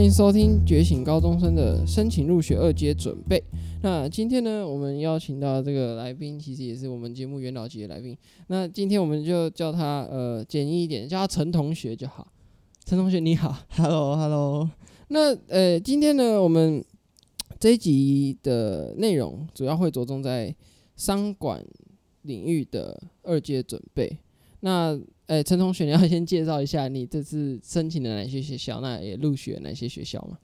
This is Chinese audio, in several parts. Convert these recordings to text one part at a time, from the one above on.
欢迎收听《觉醒高中生的申请入学二阶准备》。那今天呢，我们邀请到这个来宾，其实也是我们节目元老级的来宾。那今天我们就叫他呃简易一点，叫他陈同学就好。陈同学你好，Hello Hello。那呃，今天呢，我们这一集的内容主要会着重在商管领域的二阶准备。那诶，陈同学，你要先介绍一下你这次申请的哪些学校，那也录取了哪些学校吗？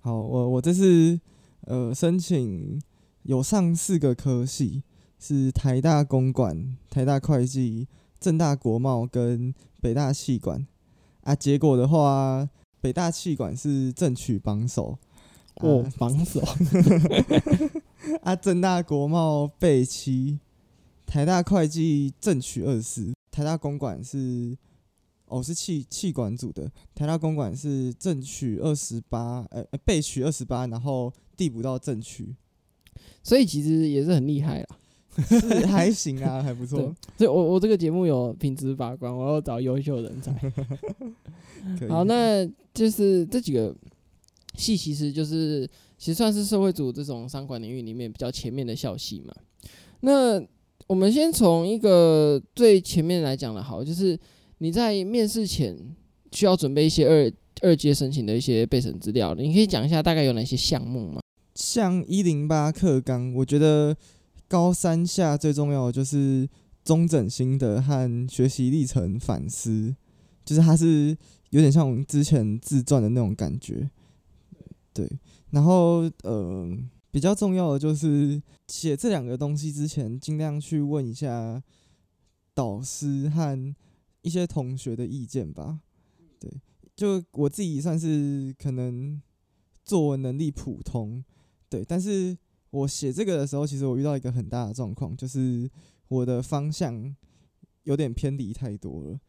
好，我我这次呃申请有上四个科系，是台大公管、台大会计、正大国贸跟北大气管啊。结果的话，北大气管是正取榜首，哦，榜首 啊，正大国贸被七，台大会计正取二四。台大公馆是，哦，是气气管组的。台大公馆是正取二十八，呃，被取二十八，然后递补到正取，所以其实也是很厉害啦，是还行啊，还不错。所以我我这个节目有品质把关，我要找优秀人才。好，那就是这几个系，其实就是其实算是社会组这种商管领域里面比较前面的校系嘛。那我们先从一个最前面来讲的好，就是你在面试前需要准备一些二二阶申请的一些备审资料，你可以讲一下大概有哪些项目吗？像一零八课纲，我觉得高三下最重要的就是中整心得和学习历程反思，就是它是有点像我们之前自传的那种感觉，对，然后呃。比较重要的就是写这两个东西之前，尽量去问一下导师和一些同学的意见吧。对，就我自己算是可能作文能力普通，对，但是我写这个的时候，其实我遇到一个很大的状况，就是我的方向有点偏离太多了。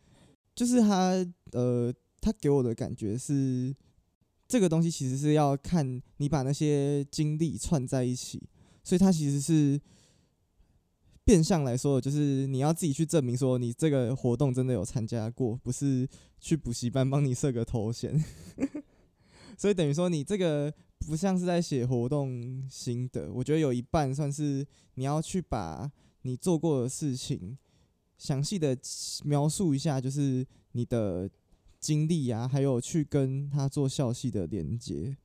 就是他呃，他给我的感觉是。这个东西其实是要看你把那些经历串在一起，所以它其实是变相来说，就是你要自己去证明说你这个活动真的有参加过，不是去补习班帮你设个头衔。所以等于说你这个不像是在写活动心得，我觉得有一半算是你要去把你做过的事情详细的描述一下，就是你的。经历呀，还有去跟他做校系的连接，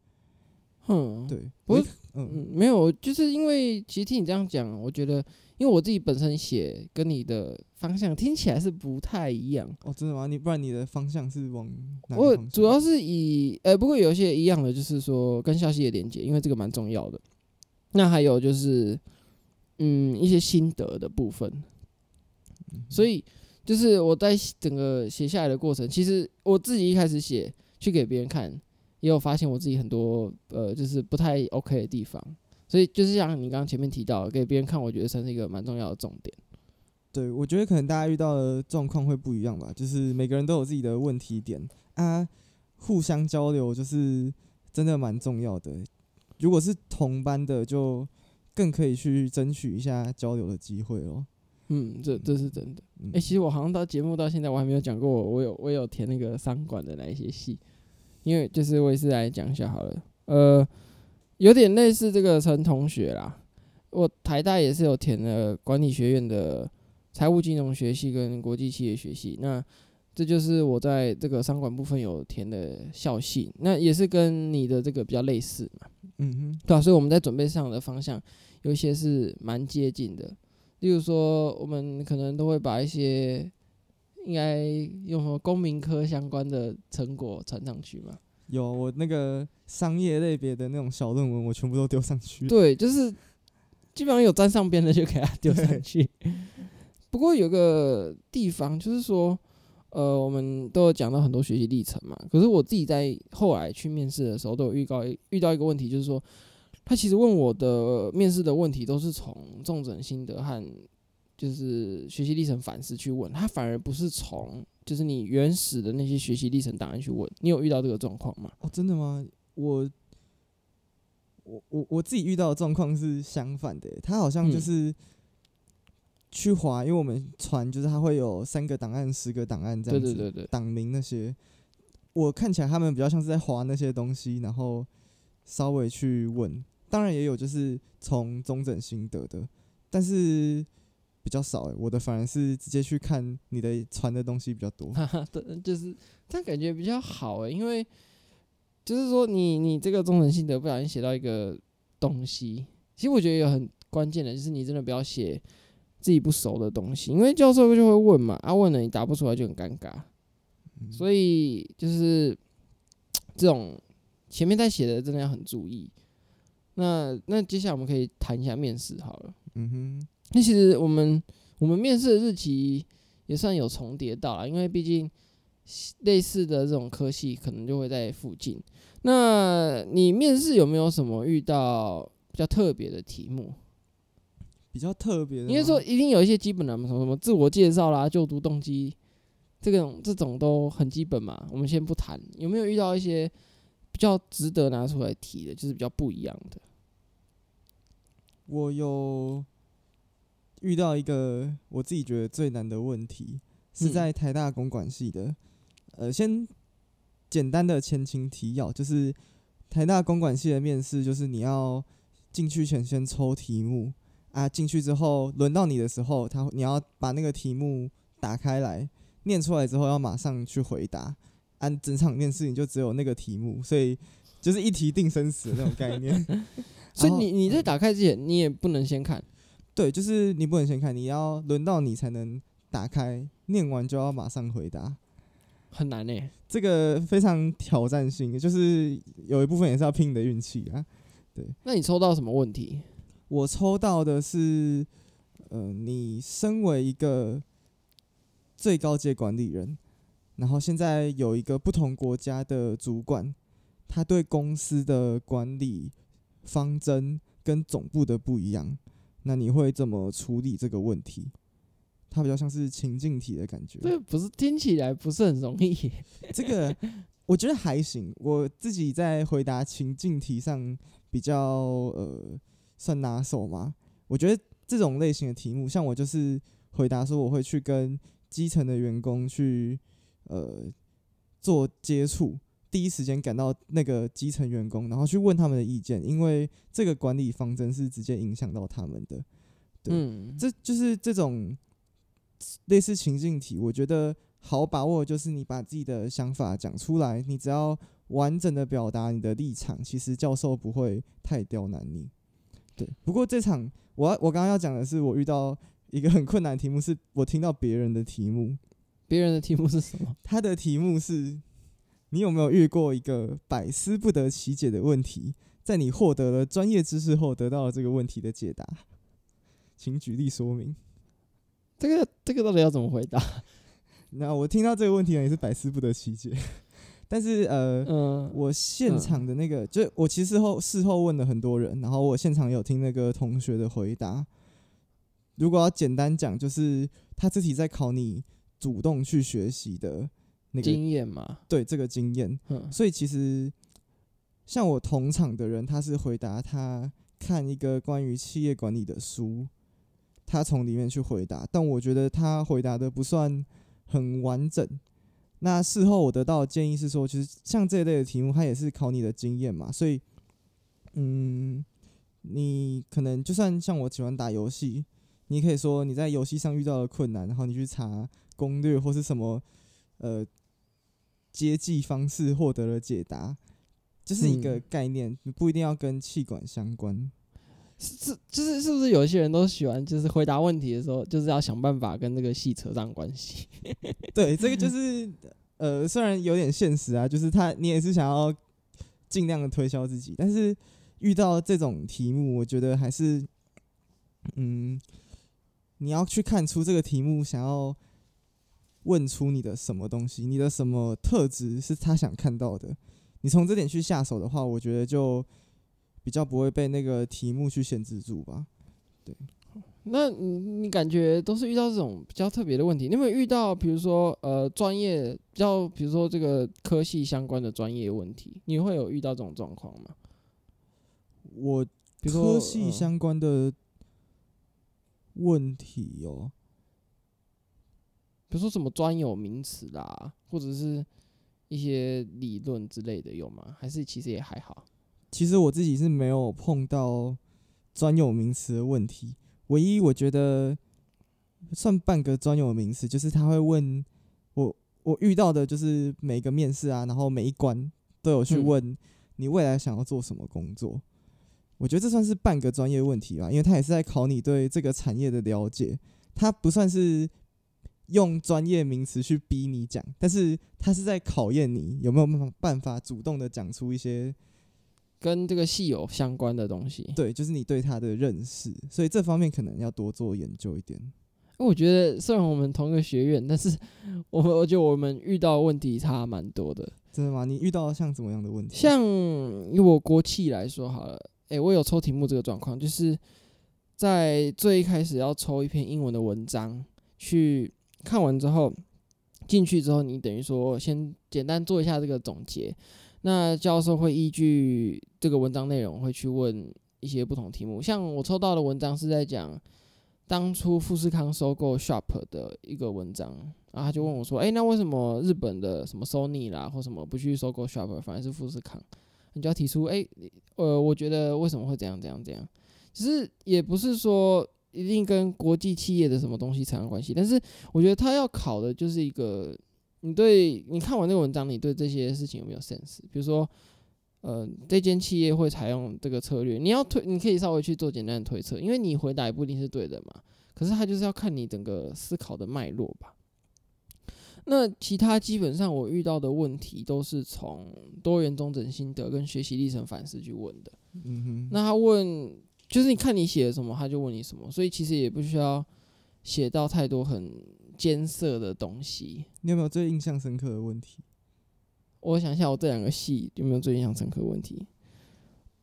嗯，对，我嗯没有，就是因为其实听你这样讲，我觉得，因为我自己本身写跟你的方向听起来是不太一样哦，真的吗？你不然你的方向是往哪？我主要是以，呃、欸，不过有一些一样的，就是说跟校系的连接，因为这个蛮重要的。那还有就是，嗯，一些心得的部分，嗯、所以。就是我在整个写下来的过程，其实我自己一开始写去给别人看，也有发现我自己很多呃，就是不太 OK 的地方。所以就是像你刚刚前面提到，给别人看，我觉得算是一个蛮重要的重点。对，我觉得可能大家遇到的状况会不一样吧，就是每个人都有自己的问题点啊，互相交流就是真的蛮重要的。如果是同班的，就更可以去争取一下交流的机会哦。嗯，这这是真的。诶、嗯欸，其实我好像到节目到现在，我还没有讲过我，我有我有填那个商管的哪一些系，因为就是我也是来讲一下好了。呃，有点类似这个陈同学啦，我台大也是有填了管理学院的财务金融学系跟国际企业学系，那这就是我在这个商管部分有填的校系，那也是跟你的这个比较类似嘛。嗯哼，对啊，所以我们在准备上的方向有一些是蛮接近的。例如说，我们可能都会把一些应该用什么公民科相关的成果传上去嘛？有，我那个商业类别的那种小论文，我全部都丢上去。对，就是基本上有沾上边的就给它丢上去。不过有个地方就是说，呃，我们都有讲到很多学习历程嘛。可是我自己在后来去面试的时候，都有遇到遇到一个问题，就是说。他其实问我的面试的问题都是从重整心得和就是学习历程反思去问，他反而不是从就是你原始的那些学习历程档案去问。你有遇到这个状况吗？哦，真的吗？我我我我自己遇到的状况是相反的，他好像就是去划，因为我们传就是他会有三个档案、十个档案这样子，对对对对，档名那些。我看起来他们比较像是在划那些东西，然后稍微去问。当然也有就是从中整心得的，但是比较少诶、欸。我的反而是直接去看你的传的东西比较多。哈哈，对，就是这样感觉比较好诶、欸，因为就是说你你这个中整心得不小心写到一个东西，其实我觉得有很关键的，就是你真的不要写自己不熟的东西，因为教授就会问嘛，啊问了你答不出来就很尴尬。所以就是这种前面在写的，真的要很注意。那那接下来我们可以谈一下面试好了。嗯哼，那其实我们我们面试的日期也算有重叠到了，因为毕竟类似的这种科系可能就会在附近。那你面试有没有什么遇到比较特别的题目？比较特别的，应该说一定有一些基本的，什么什么自我介绍啦、就读动机。这种这种都很基本嘛，我们先不谈。有没有遇到一些比较值得拿出来提的，就是比较不一样的？我有遇到一个我自己觉得最难的问题，是在台大公管系的。呃，先简单的前情提要，就是台大公管系的面试，就是你要进去前先抽题目啊，进去之后轮到你的时候，他你要把那个题目打开来。念出来之后要马上去回答，按整场面试你就只有那个题目，所以就是一题定生死的那种概念。所以你你在打开之前，你也不能先看。对，就是你不能先看，你要轮到你才能打开，念完就要马上回答，很难呢、欸。这个非常挑战性，就是有一部分也是要拼你的运气啊。对，那你抽到什么问题？我抽到的是，呃，你身为一个。最高阶管理人，然后现在有一个不同国家的主管，他对公司的管理方针跟总部的不一样，那你会怎么处理这个问题？它比较像是情境题的感觉。这不是听起来不是很容易。这个我觉得还行，我自己在回答情境题上比较呃算拿手嘛。我觉得这种类型的题目，像我就是回答说我会去跟。基层的员工去呃做接触，第一时间赶到那个基层员工，然后去问他们的意见，因为这个管理方针是直接影响到他们的。对，嗯，这就是这种类似情境题，我觉得好把握，就是你把自己的想法讲出来，你只要完整的表达你的立场，其实教授不会太刁难你。对，不过这场我我刚刚要讲的是，我遇到。一个很困难的题目是我听到别人的题目，别人的题目是什么？他的题目是：你有没有遇过一个百思不得其解的问题？在你获得了专业知识后，得到了这个问题的解答，请举例说明。这个这个到底要怎么回答？那我听到这个问题呢，也是百思不得其解。但是呃，嗯，我现场的那个，嗯、就我其实后事后问了很多人，然后我现场有听那个同学的回答。如果要简单讲，就是他自己在考你主动去学习的那个经验嘛？对，这个经验。所以其实像我同场的人，他是回答他看一个关于企业管理的书，他从里面去回答，但我觉得他回答的不算很完整。那事后我得到的建议是说，其实像这一类的题目，它也是考你的经验嘛。所以，嗯，你可能就算像我喜欢打游戏。你可以说你在游戏上遇到的困难，然后你去查攻略或是什么呃接济方式获得了解答，这、就是一个概念，嗯、不一定要跟气管相关。是是就是是不是有一些人都喜欢就是回答问题的时候，就是要想办法跟这个戏扯上关系？对，这个就是呃虽然有点现实啊，就是他你也是想要尽量的推销自己，但是遇到这种题目，我觉得还是嗯。你要去看出这个题目想要问出你的什么东西，你的什么特质是他想看到的。你从这点去下手的话，我觉得就比较不会被那个题目去限制住吧。对，那你你感觉都是遇到这种比较特别的问题？你有没有遇到比如说呃专业比较，比如说这个科系相关的专业问题，你会有遇到这种状况吗？我比如说科系相关的。问题哦、喔，比如说什么专有名词啦，或者是一些理论之类的有吗？还是其实也还好？其实我自己是没有碰到专有名词的问题，唯一我觉得算半个专有名词，就是他会问我，我遇到的就是每个面试啊，然后每一关都有去问你未来想要做什么工作。嗯、我觉得这算是半个专业问题吧，因为他也是在考你对这个产业的了解，他不算是用专业名词去逼你讲，但是他是在考验你有没有办法办法主动的讲出一些。跟这个戏有相关的东西，对，就是你对他的认识，所以这方面可能要多做研究一点。我觉得虽然我们同一个学院，但是我们我觉得我们遇到问题差蛮多的。真的吗？你遇到像怎么样的问题？像以我国企来说好了，诶、欸，我有抽题目这个状况，就是在最一开始要抽一篇英文的文章，去看完之后进去之后，你等于说先简单做一下这个总结。那教授会依据这个文章内容，会去问一些不同题目。像我抽到的文章是在讲当初富士康收购 Sharp 的一个文章，然后他就问我说：“诶，那为什么日本的什么 Sony 啦或什么不去收购 Sharp，反而是富士康？”你就要提出：“诶，呃，我觉得为什么会这样这样这样？其实也不是说一定跟国际企业的什么东西产生关系，但是我觉得他要考的就是一个。”你对你看完这个文章，你对这些事情有没有 sense？比如说，呃，这间企业会采用这个策略，你要推，你可以稍微去做简单的推测，因为你回答也不一定是对的嘛。可是他就是要看你整个思考的脉络吧。那其他基本上我遇到的问题都是从多元中整心得跟学习历程反思去问的。嗯哼。那他问，就是你看你写了什么，他就问你什么，所以其实也不需要写到太多很。艰涩的东西，你有没有最印象深刻的问题？我想一下，我这两个系有没有最印象深刻的问题？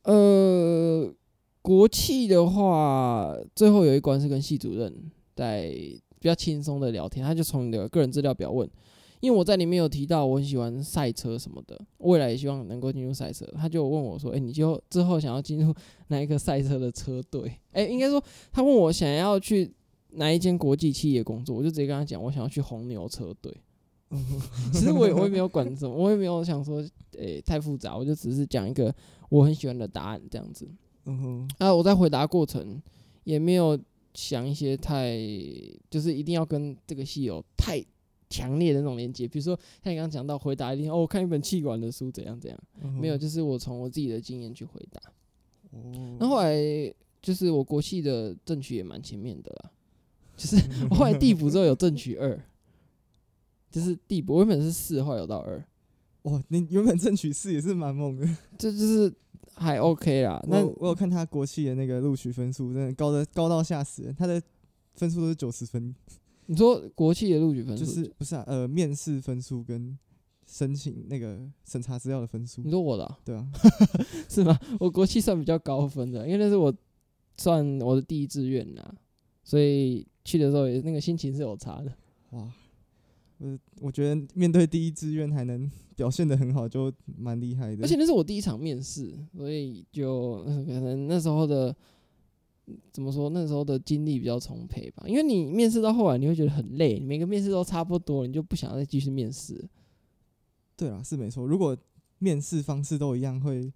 呃，国企的话，最后有一关是跟系主任在比较轻松的聊天，他就从你的个人资料表问，因为我在里面有提到我很喜欢赛车什么的，未来也希望能够进入赛车，他就问我说：“哎、欸，你就之后想要进入 哪一个赛车的车队？”哎、欸，应该说他问我想要去。哪一间国际企业工作，我就直接跟他讲，我想要去红牛车队。其实我也我也没有管什么，我也没有想说，诶、欸，太复杂，我就只是讲一个我很喜欢的答案这样子。嗯哼。啊，我在回答过程也没有想一些太，就是一定要跟这个戏有太强烈的那种连接。比如说像你刚刚讲到回答一定哦，我看一本气管的书怎样怎样，嗯、没有，就是我从我自己的经验去回答。哦。那后来就是我国系的正取也蛮前面的啦。就是 我后来递补之后有正取二，就是地补原本是四，后来有到二。哇，你原本正取四也是蛮猛的，这就是还 OK 啦。那我，我有看他国系的那个录取分数，真的高的高到吓死人，他的分数都是九十分。你说国企的录取分数就是不是啊？呃，面试分数跟申请那个审查资料的分数。你说我的、啊？对啊，是吗？我国企算比较高分的，因为那是我算我的第一志愿呐，所以。去的时候也那个心情是有差的，哇！我我觉得面对第一志愿还能表现的很好，就蛮厉害的。而且那是我第一场面试，所以就可能那时候的怎么说，那时候的精力比较充沛吧。因为你面试到后来，你会觉得很累，每个面试都差不多，你就不想再继续面试。对啊，是没错。如果面试方式都一样，会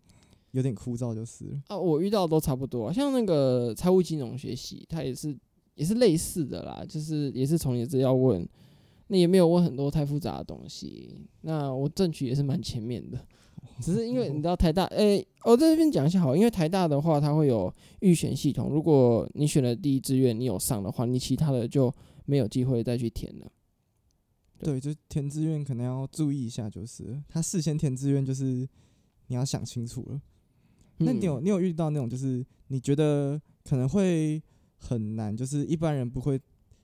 有点枯燥，就是了啊。我遇到的都差不多，像那个财务金融学习，它也是。也是类似的啦，就是也是从你的资料问，那也没有问很多太复杂的东西。那我正取也是蛮前面的，只是因为你知道台大，诶、欸，我在这边讲一下好，因为台大的话，它会有预选系统，如果你选了第一志愿，你有上的话，你其他的就没有机会再去填了。对，就填志愿可能要注意一下，就是他事先填志愿，就是你要想清楚了。那你有你有遇到那种，就是你觉得可能会。很难，就是一般人不会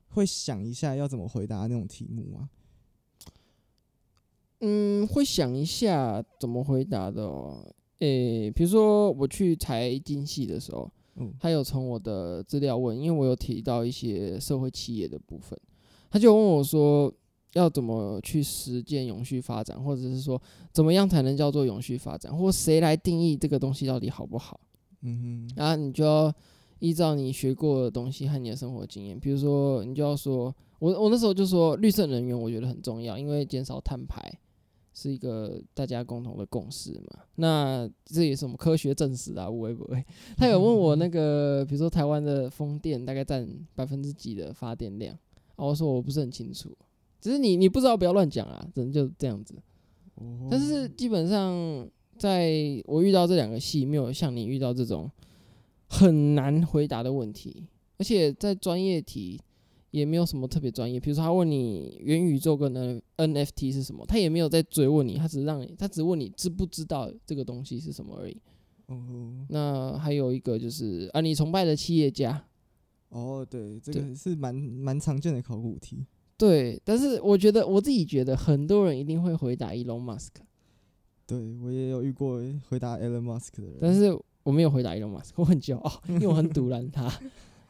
会想一下要怎么回答那种题目吗？嗯，会想一下怎么回答的哦。诶、欸，比如说我去财经系的时候，嗯，他有从我的资料问，因为我有提到一些社会企业的部分，他就问我说要怎么去实践永续发展，或者是说怎么样才能叫做永续发展，或谁来定义这个东西到底好不好？嗯哼，然后你就要。依照你学过的东西和你的生活经验，比如说，你就要说，我我那时候就说绿色能源，我觉得很重要，因为减少碳排是一个大家共同的共识嘛。那这也是我们科学证实啊，会不会？他有问我那个，比如说台湾的风电大概占百分之几的发电量，啊，我说我不是很清楚，只是你你不知道不要乱讲啊，只能就这样子。但是基本上，在我遇到这两个系，没有像你遇到这种很难回答的问题，而且在专业题。也没有什么特别专业，比如说他问你元宇宙跟 NFT 是什么，他也没有在追问你，他只是让你，他只问你知不知道这个东西是什么而已。哦，那还有一个就是啊，你崇拜的企业家。哦，对，这个是蛮蛮常见的考古题。对，但是我觉得我自己觉得很多人一定会回答 Elon Musk。对，我也有遇过回答 Elon Musk 的人，但是我没有回答 Elon Musk，我很骄傲，因为我很堵拦他。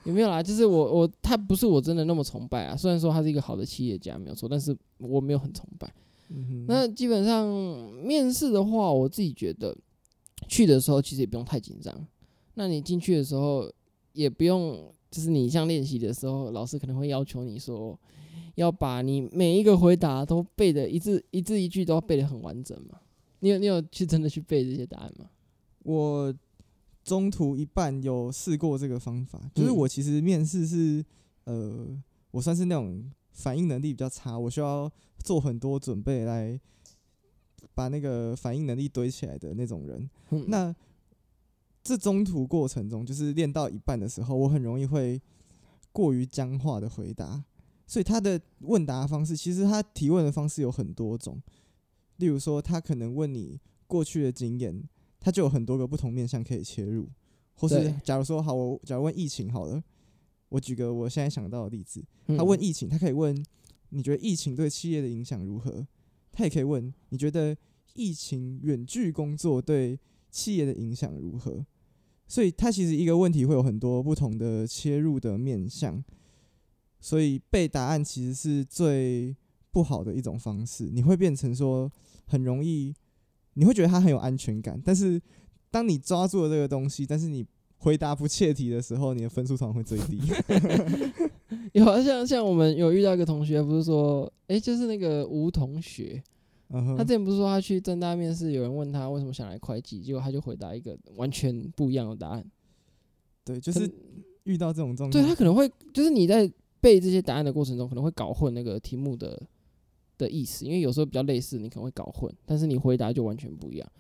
有没有啦？就是我我他不是我真的那么崇拜啊。虽然说他是一个好的企业家，没有错，但是我没有很崇拜。嗯。那基本上面试的话，我自己觉得去的时候其实也不用太紧张。那你进去的时候也不用，就是你像练习的时候，老师可能会要求你说要把你每一个回答都背的一字一字一句都要背得很完整嘛。你有你有去真的去背这些答案吗？我。中途一半有试过这个方法，就是我其实面试是，呃，我算是那种反应能力比较差，我需要做很多准备来把那个反应能力堆起来的那种人。那这中途过程中，就是练到一半的时候，我很容易会过于僵化的回答，所以他的问答方式，其实他提问的方式有很多种，例如说，他可能问你过去的经验。他就有很多个不同面向可以切入，或是假如说好，我假如问疫情好了，我举个我现在想到的例子，他问疫情，他可以问你觉得疫情对企业的影响如何？他也可以问你觉得疫情远距工作对企业的影响如何？所以他其实一个问题会有很多不同的切入的面向，所以背答案其实是最不好的一种方式，你会变成说很容易。你会觉得他很有安全感，但是当你抓住了这个东西，但是你回答不切题的时候，你的分数常常会最低。有啊，像像我们有遇到一个同学，不是说，哎、欸，就是那个吴同学，uh. 他之前不是说他去正大面试，有人问他为什么想来会计，结果他就回答一个完全不一样的答案。对，就是遇到这种状况，对他可能会，就是你在背这些答案的过程中，可能会搞混那个题目的。的意思，因为有时候比较类似，你可能会搞混，但是你回答就完全不一样。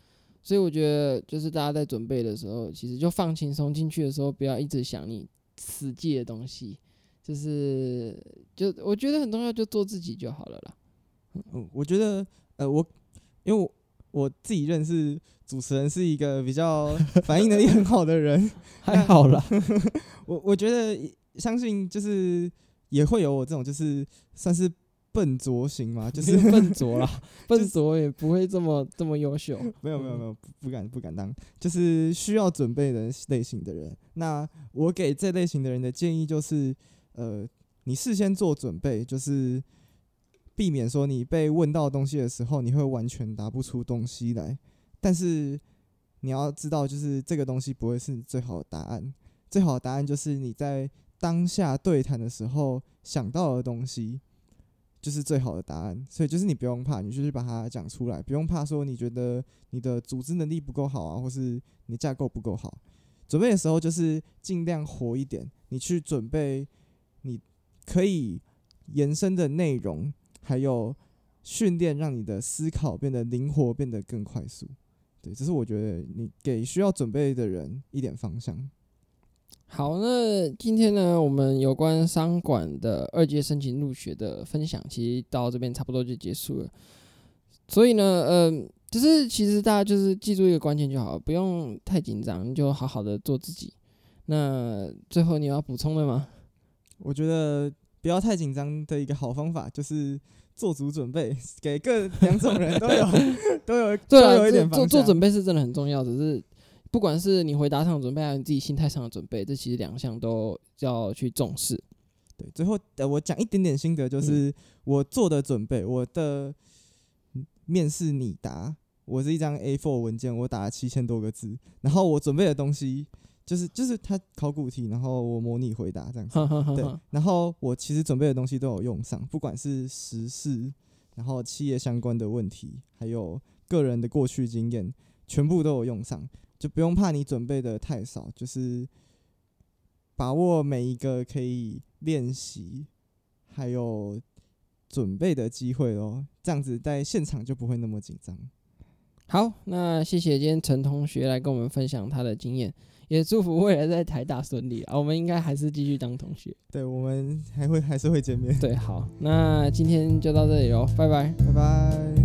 所以我觉得，就是大家在准备的时候，其实就放轻松，进去的时候不要一直想你死记的东西，就是就我觉得很重要，就做自己就好了啦。嗯，我觉得，呃，我因为我我自己认识主持人是一个比较 反应能力很好的人，还好啦。我我觉得相信就是也会有我这种就是算是。笨拙型吗，就是笨拙啦，笨拙也不会这么这么优秀。没有没有没有，不不敢不敢当，就是需要准备的类型的人。那我给这类型的人的建议就是，呃，你事先做准备，就是避免说你被问到东西的时候，你会完全答不出东西来。但是你要知道，就是这个东西不会是最好的答案，最好的答案就是你在当下对谈的时候想到的东西。就是最好的答案，所以就是你不用怕，你就是把它讲出来，不用怕说你觉得你的组织能力不够好啊，或是你架构不够好。准备的时候就是尽量活一点，你去准备你可以延伸的内容，还有训练让你的思考变得灵活，变得更快速。对，这是我觉得你给需要准备的人一点方向。好，那今天呢，我们有关商管的二阶申请入学的分享，其实到这边差不多就结束了。所以呢，嗯、呃，就是其实大家就是记住一个关键就好，不用太紧张，你就好好的做自己。那最后你要补充的吗？我觉得不要太紧张的一个好方法就是做足准备，给各两种人都有 都有都有一点。做做准备是真的很重要，只是。不管是你回答上的准备，还是你自己心态上的准备，这其实两项都要去重视。对，最后呃，我讲一点点心得，就是我做的准备，我的面试拟答，我是一张 A4 文件，我打了七千多个字，然后我准备的东西就是就是他考古题，然后我模拟回答这样子。对，然后我其实准备的东西都有用上，不管是时事，然后企业相关的问题，还有个人的过去经验，全部都有用上，就不用怕你准备的太少，就是把握每一个可以练习还有准备的机会哦，这样子在现场就不会那么紧张。好，那谢谢今天陈同学来跟我们分享他的经验，也祝福未来在台大顺利啊！我们应该还是继续当同学，对，我们还会还是会见面。对，好，那今天就到这里哦，拜拜，拜拜。